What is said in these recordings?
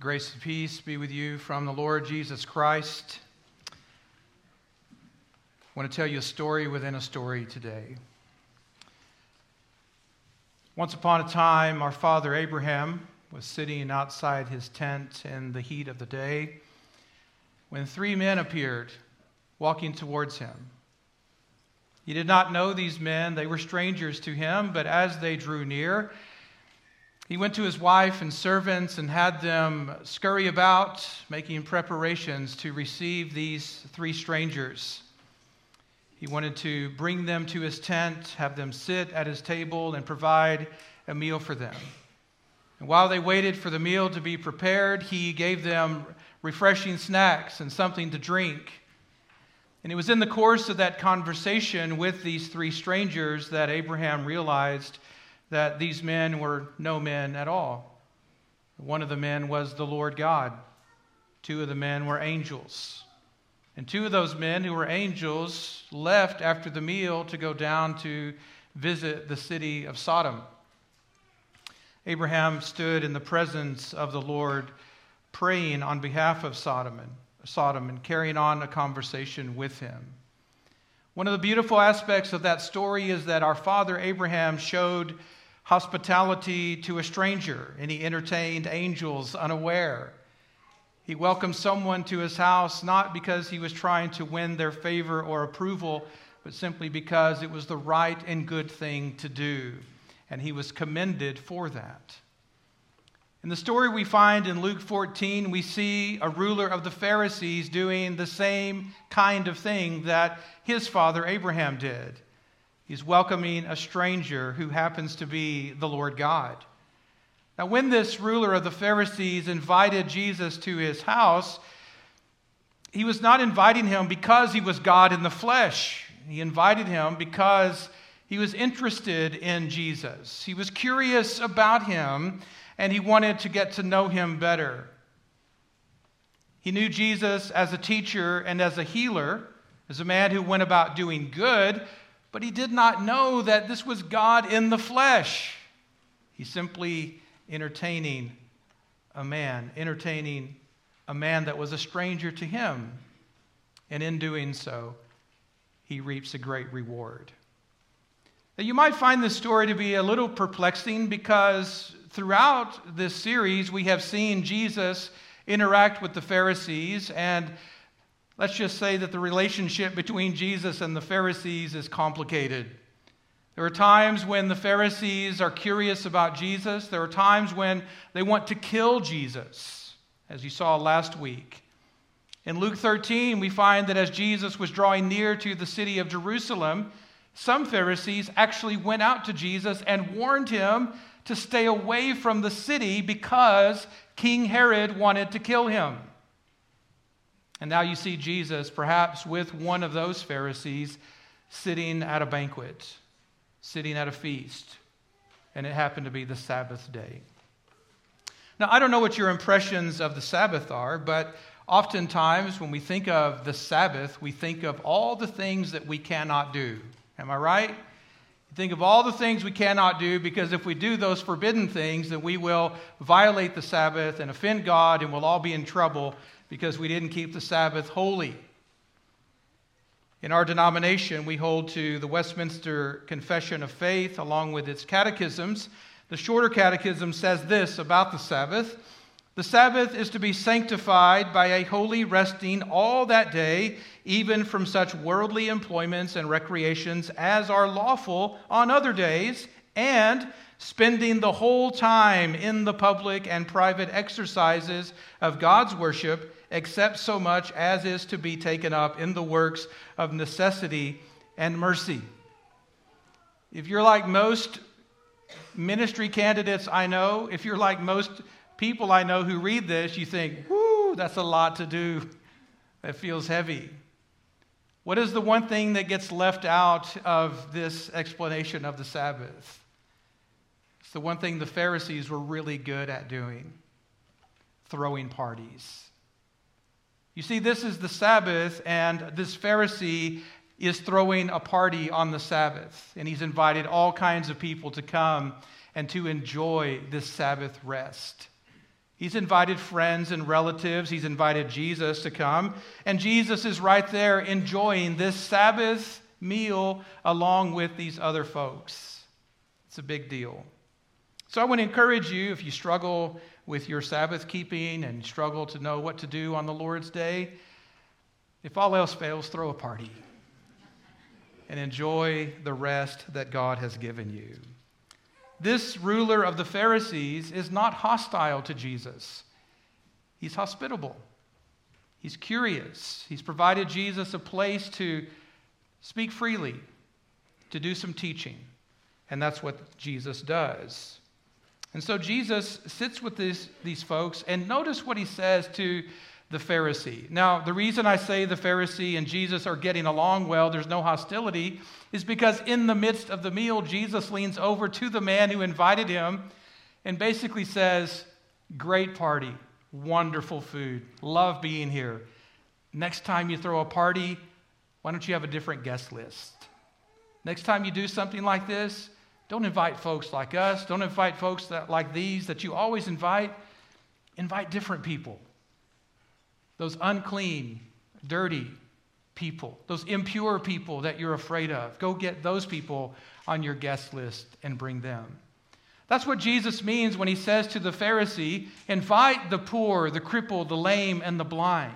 Grace and peace be with you from the Lord Jesus Christ. I want to tell you a story within a story today. Once upon a time, our father Abraham was sitting outside his tent in the heat of the day when three men appeared walking towards him. He did not know these men, they were strangers to him, but as they drew near, he went to his wife and servants and had them scurry about, making preparations to receive these three strangers. He wanted to bring them to his tent, have them sit at his table, and provide a meal for them. And while they waited for the meal to be prepared, he gave them refreshing snacks and something to drink. And it was in the course of that conversation with these three strangers that Abraham realized that these men were no men at all. One of the men was the Lord God, two of the men were angels. And two of those men who were angels left after the meal to go down to visit the city of Sodom. Abraham stood in the presence of the Lord, praying on behalf of Sodom and, Sodom and carrying on a conversation with him. One of the beautiful aspects of that story is that our father Abraham showed hospitality to a stranger, and he entertained angels unaware. He welcomed someone to his house not because he was trying to win their favor or approval, but simply because it was the right and good thing to do, and he was commended for that. In the story we find in Luke 14, we see a ruler of the Pharisees doing the same kind of thing that his father Abraham did. He's welcoming a stranger who happens to be the Lord God. Now, when this ruler of the Pharisees invited Jesus to his house, he was not inviting him because he was God in the flesh. He invited him because he was interested in Jesus. He was curious about him and he wanted to get to know him better. He knew Jesus as a teacher and as a healer, as a man who went about doing good, but he did not know that this was God in the flesh. He's simply entertaining a man, entertaining a man that was a stranger to him. And in doing so, he reaps a great reward. Now, you might find this story to be a little perplexing because throughout this series, we have seen Jesus interact with the Pharisees and let's just say that the relationship between Jesus and the Pharisees is complicated. There are times when the Pharisees are curious about Jesus. There are times when they want to kill Jesus, as you saw last week. In Luke 13, we find that as Jesus was drawing near to the city of Jerusalem, some Pharisees actually went out to Jesus and warned him to stay away from the city because King Herod wanted to kill him. And now you see Jesus, perhaps with one of those Pharisees, sitting at a banquet, sitting at a feast, and it happened to be the Sabbath day. Now, I don't know what your impressions of the Sabbath are, but oftentimes when we think of the Sabbath, we think of all the things that we cannot do. Am I right? Think of all the things we cannot do because if we do those forbidden things, then we will violate the Sabbath and offend God and we'll all be in trouble because we didn't keep the Sabbath holy. In our denomination, we hold to the Westminster Confession of Faith along with its catechisms. The shorter catechism says this about the Sabbath The Sabbath is to be sanctified by a holy resting all that day, even from such worldly employments and recreations as are lawful on other days, and spending the whole time in the public and private exercises of God's worship except so much as is to be taken up in the works of necessity and mercy. If you're like most ministry candidates I know, if you're like most people I know who read this, you think, whoo, that's a lot to do. That feels heavy. What is the one thing that gets left out of this explanation of the Sabbath? It's the one thing the Pharisees were really good at doing throwing parties. You see, this is the Sabbath, and this Pharisee is throwing a party on the Sabbath, and he's invited all kinds of people to come and to enjoy this Sabbath rest. He's invited friends and relatives. He's invited Jesus to come. And Jesus is right there enjoying this Sabbath meal along with these other folks. It's a big deal. So I want to encourage you if you struggle with your Sabbath keeping and struggle to know what to do on the Lord's day, if all else fails, throw a party and enjoy the rest that God has given you. This ruler of the Pharisees is not hostile to Jesus. He's hospitable. He's curious. He's provided Jesus a place to speak freely, to do some teaching. And that's what Jesus does. And so Jesus sits with this, these folks, and notice what he says to the Pharisee. Now, the reason I say the Pharisee and Jesus are getting along well, there's no hostility, is because in the midst of the meal, Jesus leans over to the man who invited him and basically says, Great party, wonderful food, love being here. Next time you throw a party, why don't you have a different guest list? Next time you do something like this, don't invite folks like us. Don't invite folks that, like these that you always invite. Invite different people those unclean, dirty people, those impure people that you're afraid of. Go get those people on your guest list and bring them. That's what Jesus means when he says to the Pharisee, invite the poor, the crippled, the lame, and the blind.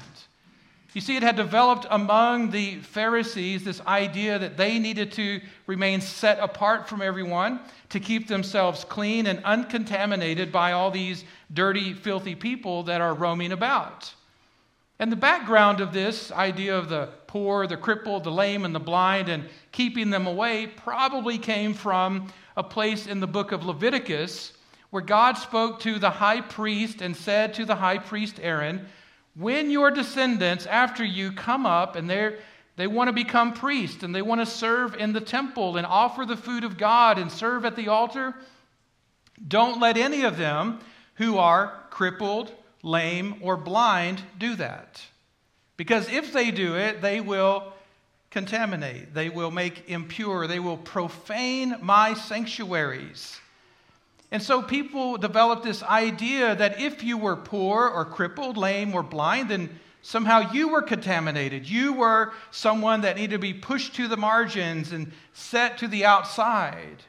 You see, it had developed among the Pharisees this idea that they needed to remain set apart from everyone to keep themselves clean and uncontaminated by all these dirty, filthy people that are roaming about. And the background of this idea of the poor, the crippled, the lame, and the blind, and keeping them away probably came from a place in the book of Leviticus where God spoke to the high priest and said to the high priest Aaron, When your descendants after you come up and they're they want to become priests and they want to serve in the temple and offer the food of God and serve at the altar. Don't let any of them who are crippled, lame, or blind do that. Because if they do it, they will contaminate, they will make impure, they will profane my sanctuaries. And so people developed this idea that if you were poor or crippled, lame, or blind, then somehow you were contaminated. You were someone that needed to be pushed to the margins and set to the outside.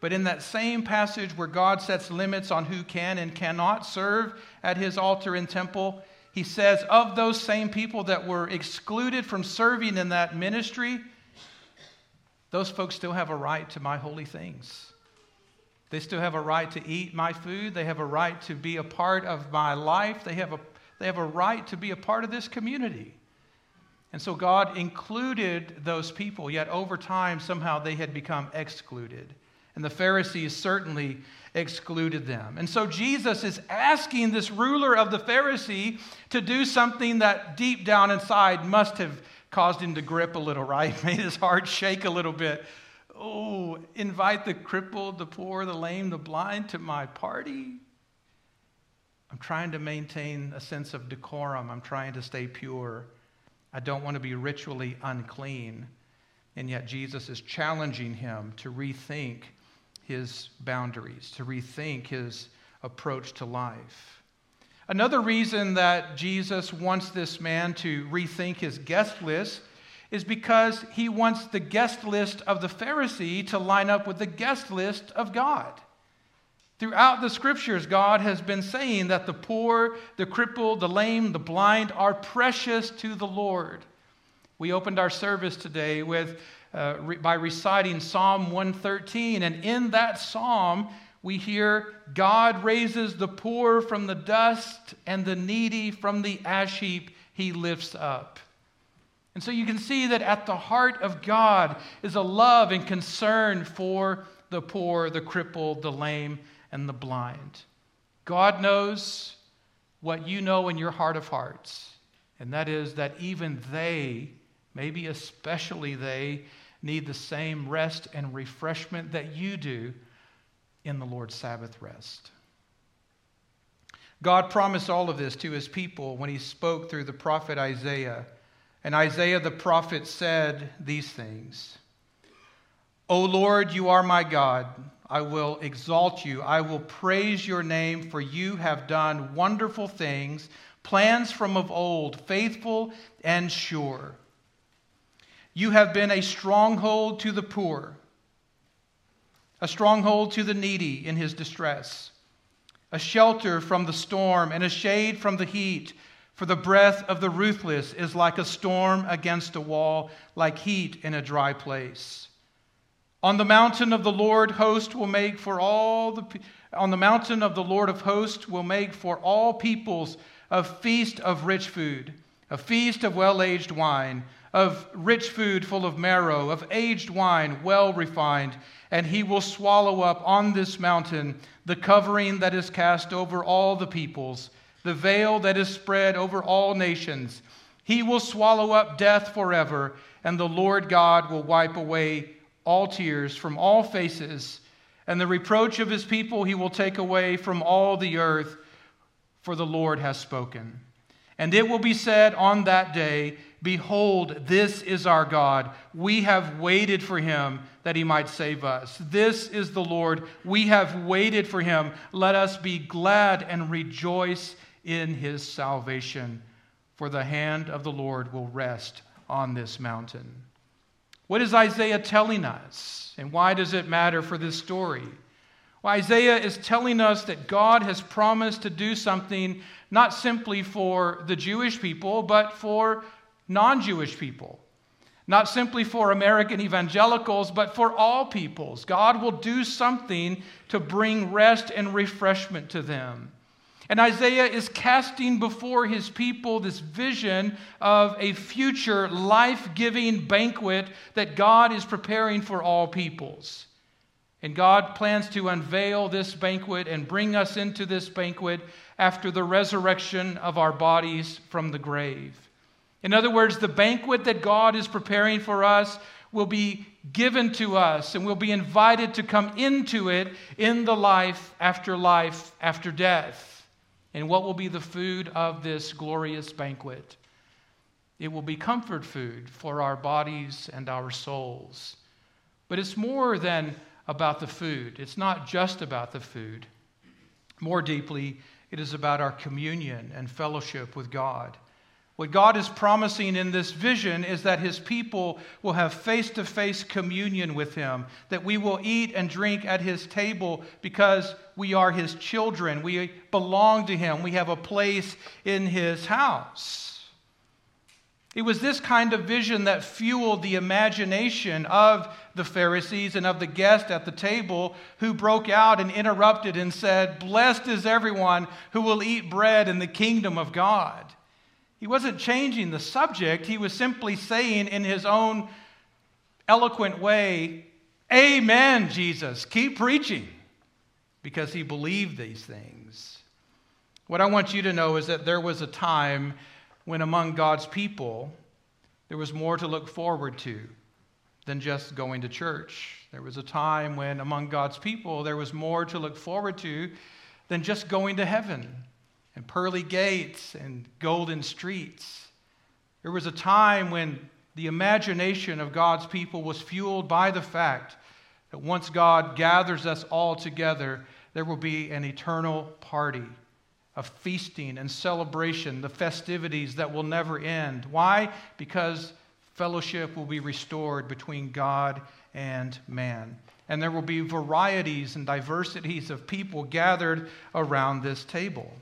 But in that same passage where God sets limits on who can and cannot serve at his altar and temple, he says, of those same people that were excluded from serving in that ministry, those folks still have a right to my holy things. They still have a right to eat my food. They have a right to be a part of my life. They have a, they have a right to be a part of this community. And so God included those people, yet over time, somehow they had become excluded and the Pharisees certainly excluded them. And so Jesus is asking this ruler of the Pharisee to do something that deep down inside must have caused him to grip a little, right? Made his heart shake a little bit. Oh, invite the crippled, the poor, the lame, the blind to my party? I'm trying to maintain a sense of decorum. I'm trying to stay pure. I don't want to be ritually unclean. And yet, Jesus is challenging him to rethink his boundaries, to rethink his approach to life. Another reason that Jesus wants this man to rethink his guest list is because he wants the guest list of the Pharisee to line up with the guest list of God. Throughout the scriptures, God has been saying that the poor, the crippled, the lame, the blind are precious to the Lord. We opened our service today with uh, re- by reciting Psalm 113. And in that psalm, we hear God raises the poor from the dust and the needy from the ash heap he lifts up. And so you can see that at the heart of God is a love and concern for the poor, the crippled, the lame, and the blind. God knows what you know in your heart of hearts, and that is that even they, maybe especially they, need the same rest and refreshment that you do in the Lord's Sabbath rest. God promised all of this to his people when he spoke through the prophet Isaiah. And Isaiah the prophet said these things O Lord, you are my God. I will exalt you. I will praise your name, for you have done wonderful things, plans from of old, faithful and sure. You have been a stronghold to the poor, a stronghold to the needy in his distress, a shelter from the storm and a shade from the heat. For the breath of the ruthless is like a storm against a wall, like heat in a dry place. On the mountain of the Lord host will make for all the on the mountain of the Lord of hosts will make for all peoples a feast of rich food, a feast of well-aged wine, of rich food full of marrow, of aged wine well refined, and he will swallow up on this mountain the covering that is cast over all the peoples, the veil that is spread over all nations. He will swallow up death forever, and the Lord God will wipe away all tears from all faces, and the reproach of his people he will take away from all the earth, for the Lord has spoken. And it will be said on that day, Behold, this is our God. We have waited for him that he might save us. This is the Lord. We have waited for him. Let us be glad and rejoice in his salvation, for the hand of the Lord will rest on this mountain. What is Isaiah telling us? And why does it matter for this story? Well, Isaiah is telling us that God has promised to do something not simply for the Jewish people, but for non Jewish people. Not simply for American evangelicals, but for all peoples. God will do something to bring rest and refreshment to them. And Isaiah is casting before his people this vision of a future life giving banquet that God is preparing for all peoples. And God plans to unveil this banquet and bring us into this banquet after the resurrection of our bodies from the grave. In other words, the banquet that God is preparing for us will be given to us and we'll be invited to come into it in the life after life after death. And what will be the food of this glorious banquet? It will be comfort food for our bodies and our souls. But it's more than about the food, it's not just about the food. More deeply, it is about our communion and fellowship with God. What God is promising in this vision is that his people will have face to face communion with him, that we will eat and drink at his table because we are his children. We belong to him. We have a place in his house. It was this kind of vision that fueled the imagination of the Pharisees and of the guest at the table who broke out and interrupted and said, Blessed is everyone who will eat bread in the kingdom of God. He wasn't changing the subject, he was simply saying in his own eloquent way, Amen, Jesus, keep preaching, because he believed these things. What I want you to know is that there was a time when among God's people, there was more to look forward to than just going to church. There was a time when among God's people, there was more to look forward to than just going to heaven and pearly gates and golden streets. There was a time when the imagination of God's people was fueled by the fact that once God gathers us all together, there will be an eternal party of feasting and celebration, the festivities that will never end. Why? Because fellowship will be restored between God and man. And there will be varieties and diversities of people gathered around this table.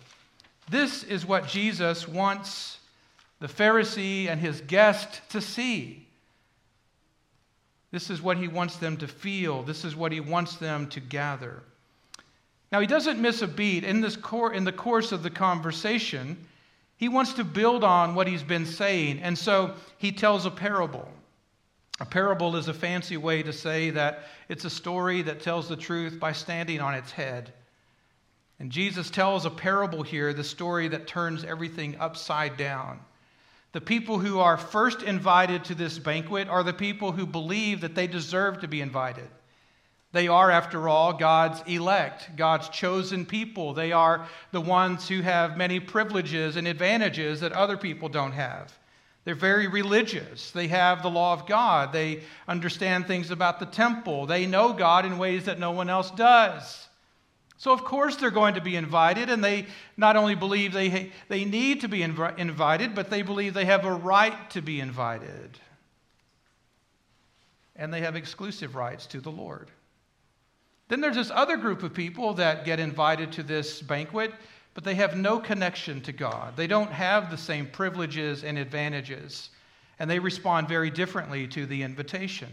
This is what Jesus wants the Pharisee and his guest to see. This is what he wants them to feel. This is what he wants them to gather. Now, he doesn't miss a beat. In, this cor- in the course of the conversation, he wants to build on what he's been saying. And so he tells a parable. A parable is a fancy way to say that it's a story that tells the truth by standing on its head. And Jesus tells a parable here, the story that turns everything upside down. The people who are first invited to this banquet are the people who believe that they deserve to be invited. They are, after all, God's elect, God's chosen people. They are the ones who have many privileges and advantages that other people don't have. They're very religious. They have the law of God. They understand things about the temple. They know God in ways that no one else does. So, of course, they're going to be invited, and they not only believe they, they need to be inv- invited, but they believe they have a right to be invited. And they have exclusive rights to the Lord. Then there's this other group of people that get invited to this banquet, but they have no connection to God. They don't have the same privileges and advantages, and they respond very differently to the invitation.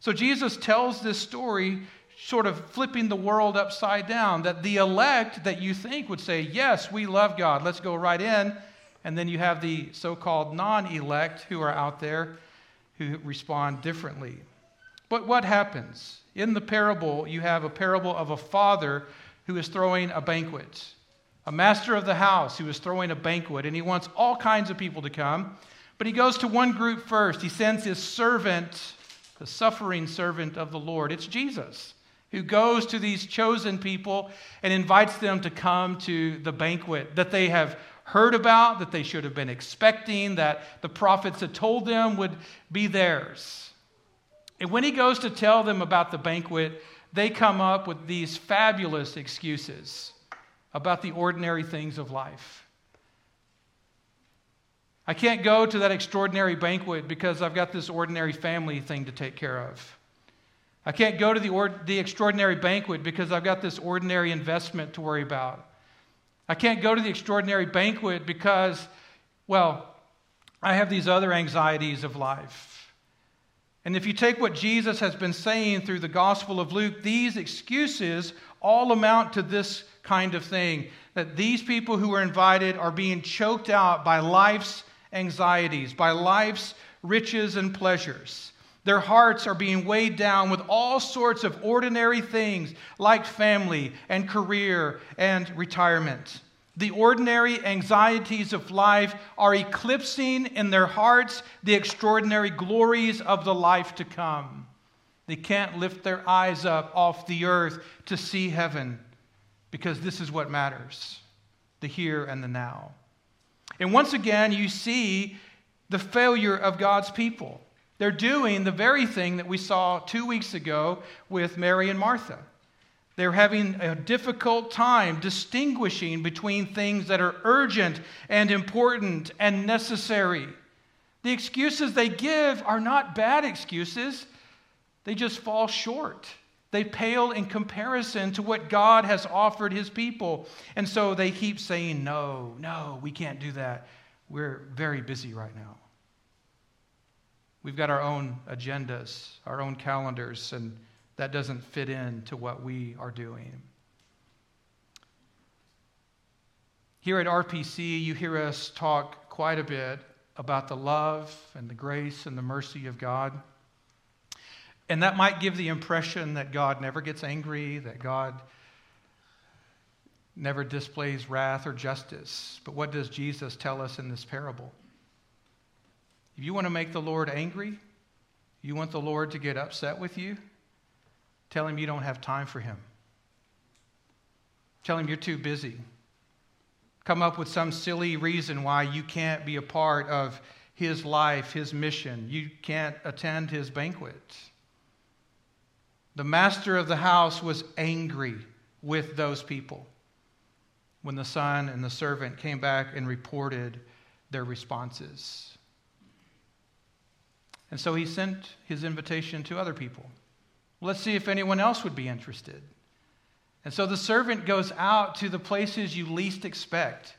So Jesus tells this story, sort of flipping the world upside down, that the elect that you think would say, Yes, we love God, let's go right in. And then you have the so called non elect who are out there who respond differently. But what happens? In the parable, you have a parable of a father who is throwing a banquet, a master of the house who is throwing a banquet, and he wants all kinds of people to come. But he goes to one group first. He sends his servant, the suffering servant of the Lord. It's Jesus who goes to these chosen people and invites them to come to the banquet that they have heard about, that they should have been expecting, that the prophets had told them would be theirs. And when he goes to tell them about the banquet, they come up with these fabulous excuses about the ordinary things of life. I can't go to that extraordinary banquet because I've got this ordinary family thing to take care of. I can't go to the, or- the extraordinary banquet because I've got this ordinary investment to worry about. I can't go to the extraordinary banquet because, well, I have these other anxieties of life. And if you take what Jesus has been saying through the Gospel of Luke, these excuses all amount to this kind of thing that these people who are invited are being choked out by life's anxieties, by life's riches and pleasures. Their hearts are being weighed down with all sorts of ordinary things like family and career and retirement. The ordinary anxieties of life are eclipsing in their hearts the extraordinary glories of the life to come. They can't lift their eyes up off the earth to see heaven because this is what matters the here and the now. And once again, you see the failure of God's people. They're doing the very thing that we saw two weeks ago with Mary and Martha. They're having a difficult time distinguishing between things that are urgent and important and necessary. The excuses they give are not bad excuses, they just fall short. They pale in comparison to what God has offered his people. And so they keep saying, No, no, we can't do that. We're very busy right now. We've got our own agendas, our own calendars, and that doesn't fit in to what we are doing. Here at RPC, you hear us talk quite a bit about the love and the grace and the mercy of God. And that might give the impression that God never gets angry, that God never displays wrath or justice. But what does Jesus tell us in this parable? If you want to make the Lord angry, you want the Lord to get upset with you, Tell him you don't have time for him. Tell him you're too busy. Come up with some silly reason why you can't be a part of his life, his mission. You can't attend his banquet. The master of the house was angry with those people when the son and the servant came back and reported their responses. And so he sent his invitation to other people. Let's see if anyone else would be interested. And so the servant goes out to the places you least expect.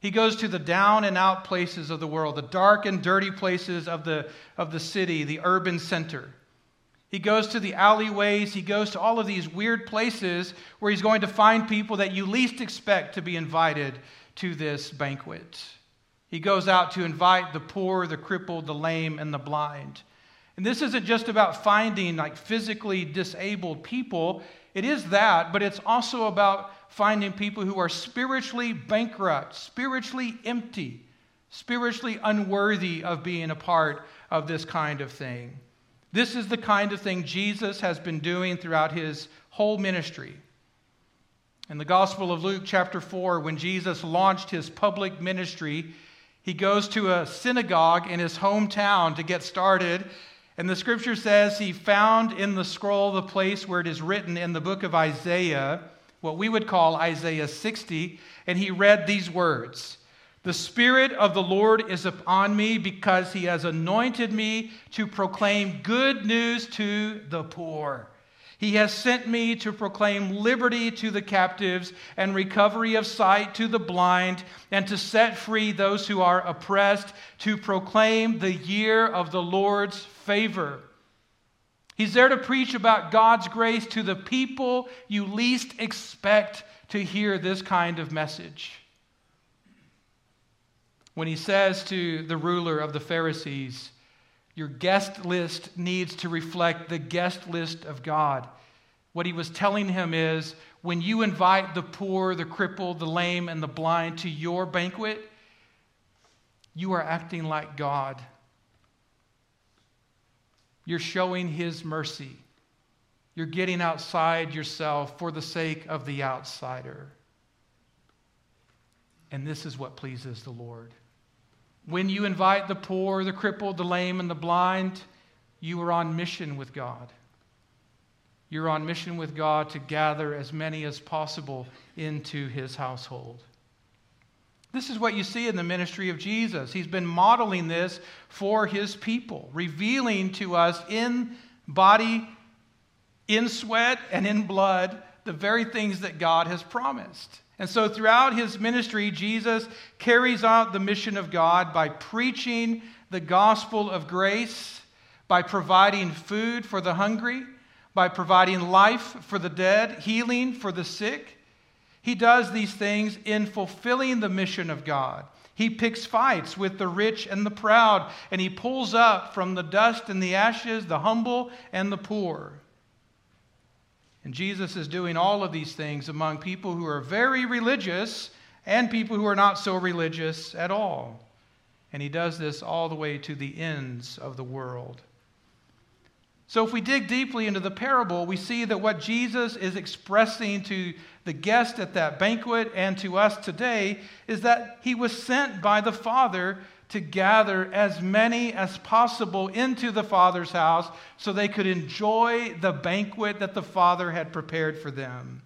He goes to the down and out places of the world, the dark and dirty places of the, of the city, the urban center. He goes to the alleyways. He goes to all of these weird places where he's going to find people that you least expect to be invited to this banquet. He goes out to invite the poor, the crippled, the lame, and the blind. And this isn't just about finding like physically disabled people. It is that, but it's also about finding people who are spiritually bankrupt, spiritually empty, spiritually unworthy of being a part of this kind of thing. This is the kind of thing Jesus has been doing throughout his whole ministry. In the Gospel of Luke, chapter 4, when Jesus launched his public ministry, He goes to a synagogue in his hometown to get started. And the scripture says he found in the scroll the place where it is written in the book of Isaiah, what we would call Isaiah 60, and he read these words The Spirit of the Lord is upon me because he has anointed me to proclaim good news to the poor. He has sent me to proclaim liberty to the captives and recovery of sight to the blind, and to set free those who are oppressed, to proclaim the year of the Lord's favor. He's there to preach about God's grace to the people you least expect to hear this kind of message. When he says to the ruler of the Pharisees, your guest list needs to reflect the guest list of God. What he was telling him is when you invite the poor, the crippled, the lame, and the blind to your banquet, you are acting like God. You're showing his mercy. You're getting outside yourself for the sake of the outsider. And this is what pleases the Lord. When you invite the poor, the crippled, the lame, and the blind, you are on mission with God. You're on mission with God to gather as many as possible into his household. This is what you see in the ministry of Jesus. He's been modeling this for his people, revealing to us in body, in sweat, and in blood the very things that God has promised. And so, throughout his ministry, Jesus carries out the mission of God by preaching the gospel of grace, by providing food for the hungry, by providing life for the dead, healing for the sick. He does these things in fulfilling the mission of God. He picks fights with the rich and the proud, and he pulls up from the dust and the ashes the humble and the poor. And Jesus is doing all of these things among people who are very religious and people who are not so religious at all. And he does this all the way to the ends of the world. So, if we dig deeply into the parable, we see that what Jesus is expressing to the guest at that banquet and to us today is that he was sent by the Father to gather as many as possible into the Father's house so they could enjoy the banquet that the Father had prepared for them.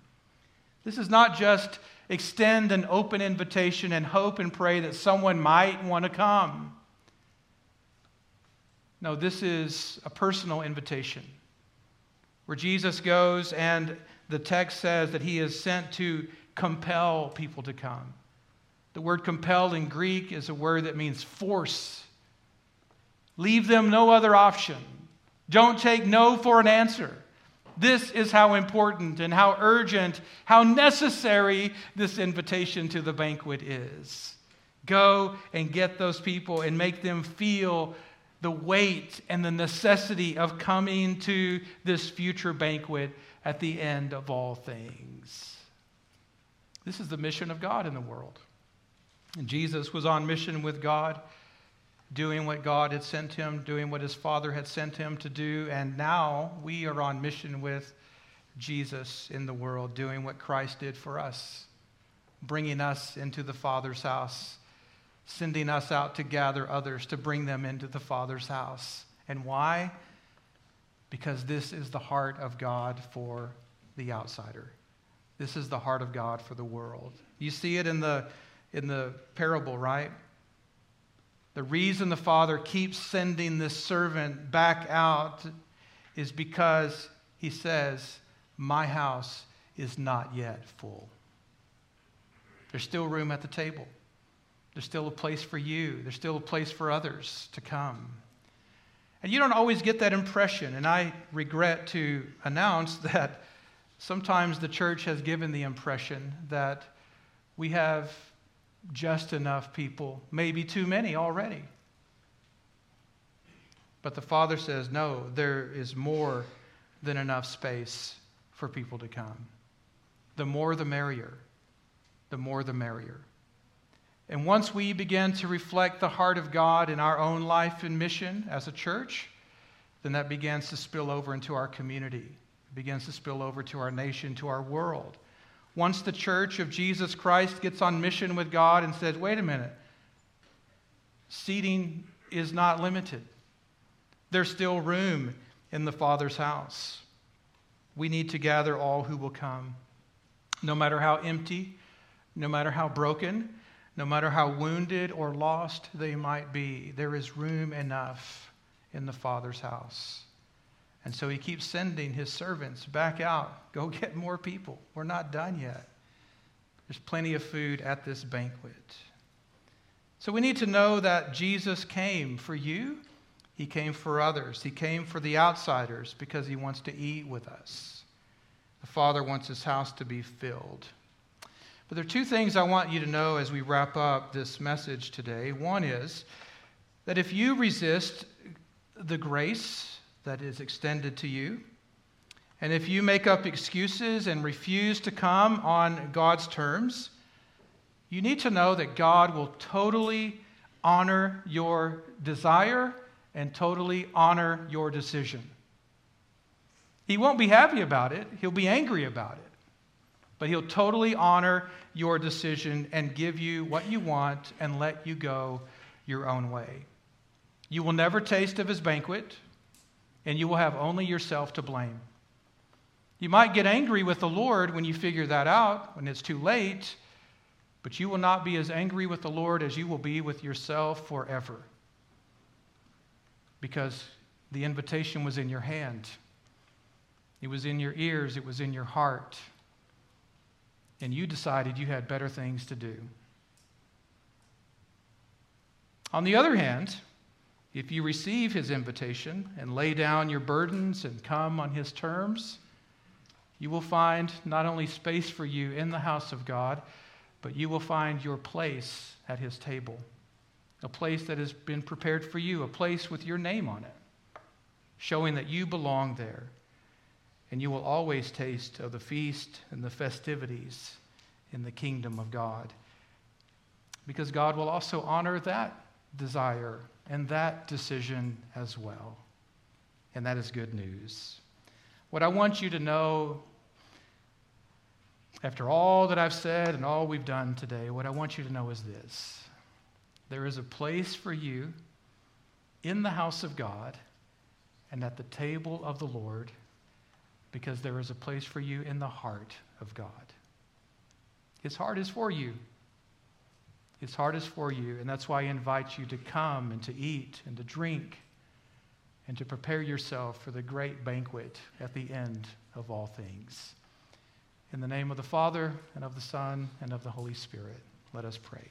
This is not just extend an open invitation and hope and pray that someone might want to come. No, this is a personal invitation where Jesus goes and the text says that he is sent to compel people to come. The word compel in Greek is a word that means force. Leave them no other option. Don't take no for an answer. This is how important and how urgent, how necessary this invitation to the banquet is. Go and get those people and make them feel the weight and the necessity of coming to this future banquet at the end of all things. This is the mission of God in the world. And Jesus was on mission with God, doing what God had sent him, doing what his Father had sent him to do. And now we are on mission with Jesus in the world, doing what Christ did for us, bringing us into the Father's house, sending us out to gather others to bring them into the Father's house. And why? Because this is the heart of God for the outsider. This is the heart of God for the world. You see it in the in the parable, right? The reason the father keeps sending this servant back out is because he says, My house is not yet full. There's still room at the table. There's still a place for you. There's still a place for others to come. And you don't always get that impression. And I regret to announce that sometimes the church has given the impression that we have just enough people, maybe too many already. But the Father says, no, there is more than enough space for people to come. The more, the merrier. The more, the merrier. And once we begin to reflect the heart of God in our own life and mission as a church, then that begins to spill over into our community. It begins to spill over to our nation, to our world. Once the church of Jesus Christ gets on mission with God and says, wait a minute, seating is not limited. There's still room in the Father's house. We need to gather all who will come. No matter how empty, no matter how broken, no matter how wounded or lost they might be, there is room enough in the Father's house. And so he keeps sending his servants back out. Go get more people. We're not done yet. There's plenty of food at this banquet. So we need to know that Jesus came for you, he came for others, he came for the outsiders because he wants to eat with us. The Father wants his house to be filled. But there are two things I want you to know as we wrap up this message today. One is that if you resist the grace that is extended to you, and if you make up excuses and refuse to come on God's terms, you need to know that God will totally honor your desire and totally honor your decision. He won't be happy about it, he'll be angry about it but he'll totally honor your decision and give you what you want and let you go your own way. You will never taste of his banquet, and you will have only yourself to blame. You might get angry with the Lord when you figure that out, when it's too late, but you will not be as angry with the Lord as you will be with yourself forever. Because the invitation was in your hand, it was in your ears, it was in your heart and you decided you had better things to do. On the other hand, if you receive his invitation and lay down your burdens and come on his terms, you will find not only space for you in the house of God, but you will find your place at his table. A place that has been prepared for you, a place with your name on it, showing that you belong there and you will always taste of the feast and the festivities in the kingdom of God. Because God will also honor that desire and that decision as well. And that is good news. What I want you to know, after all that I've said and all we've done today, what I want you to know is this there is a place for you in the house of God and at the table of the Lord because there is a place for you in the heart of God. His heart is for you. His heart is for you, and that's why I invite you to come and to eat and to drink and to prepare yourself for the great banquet at the end of all things. In the name of the Father, and of the Son, and of the Holy Spirit, let us pray.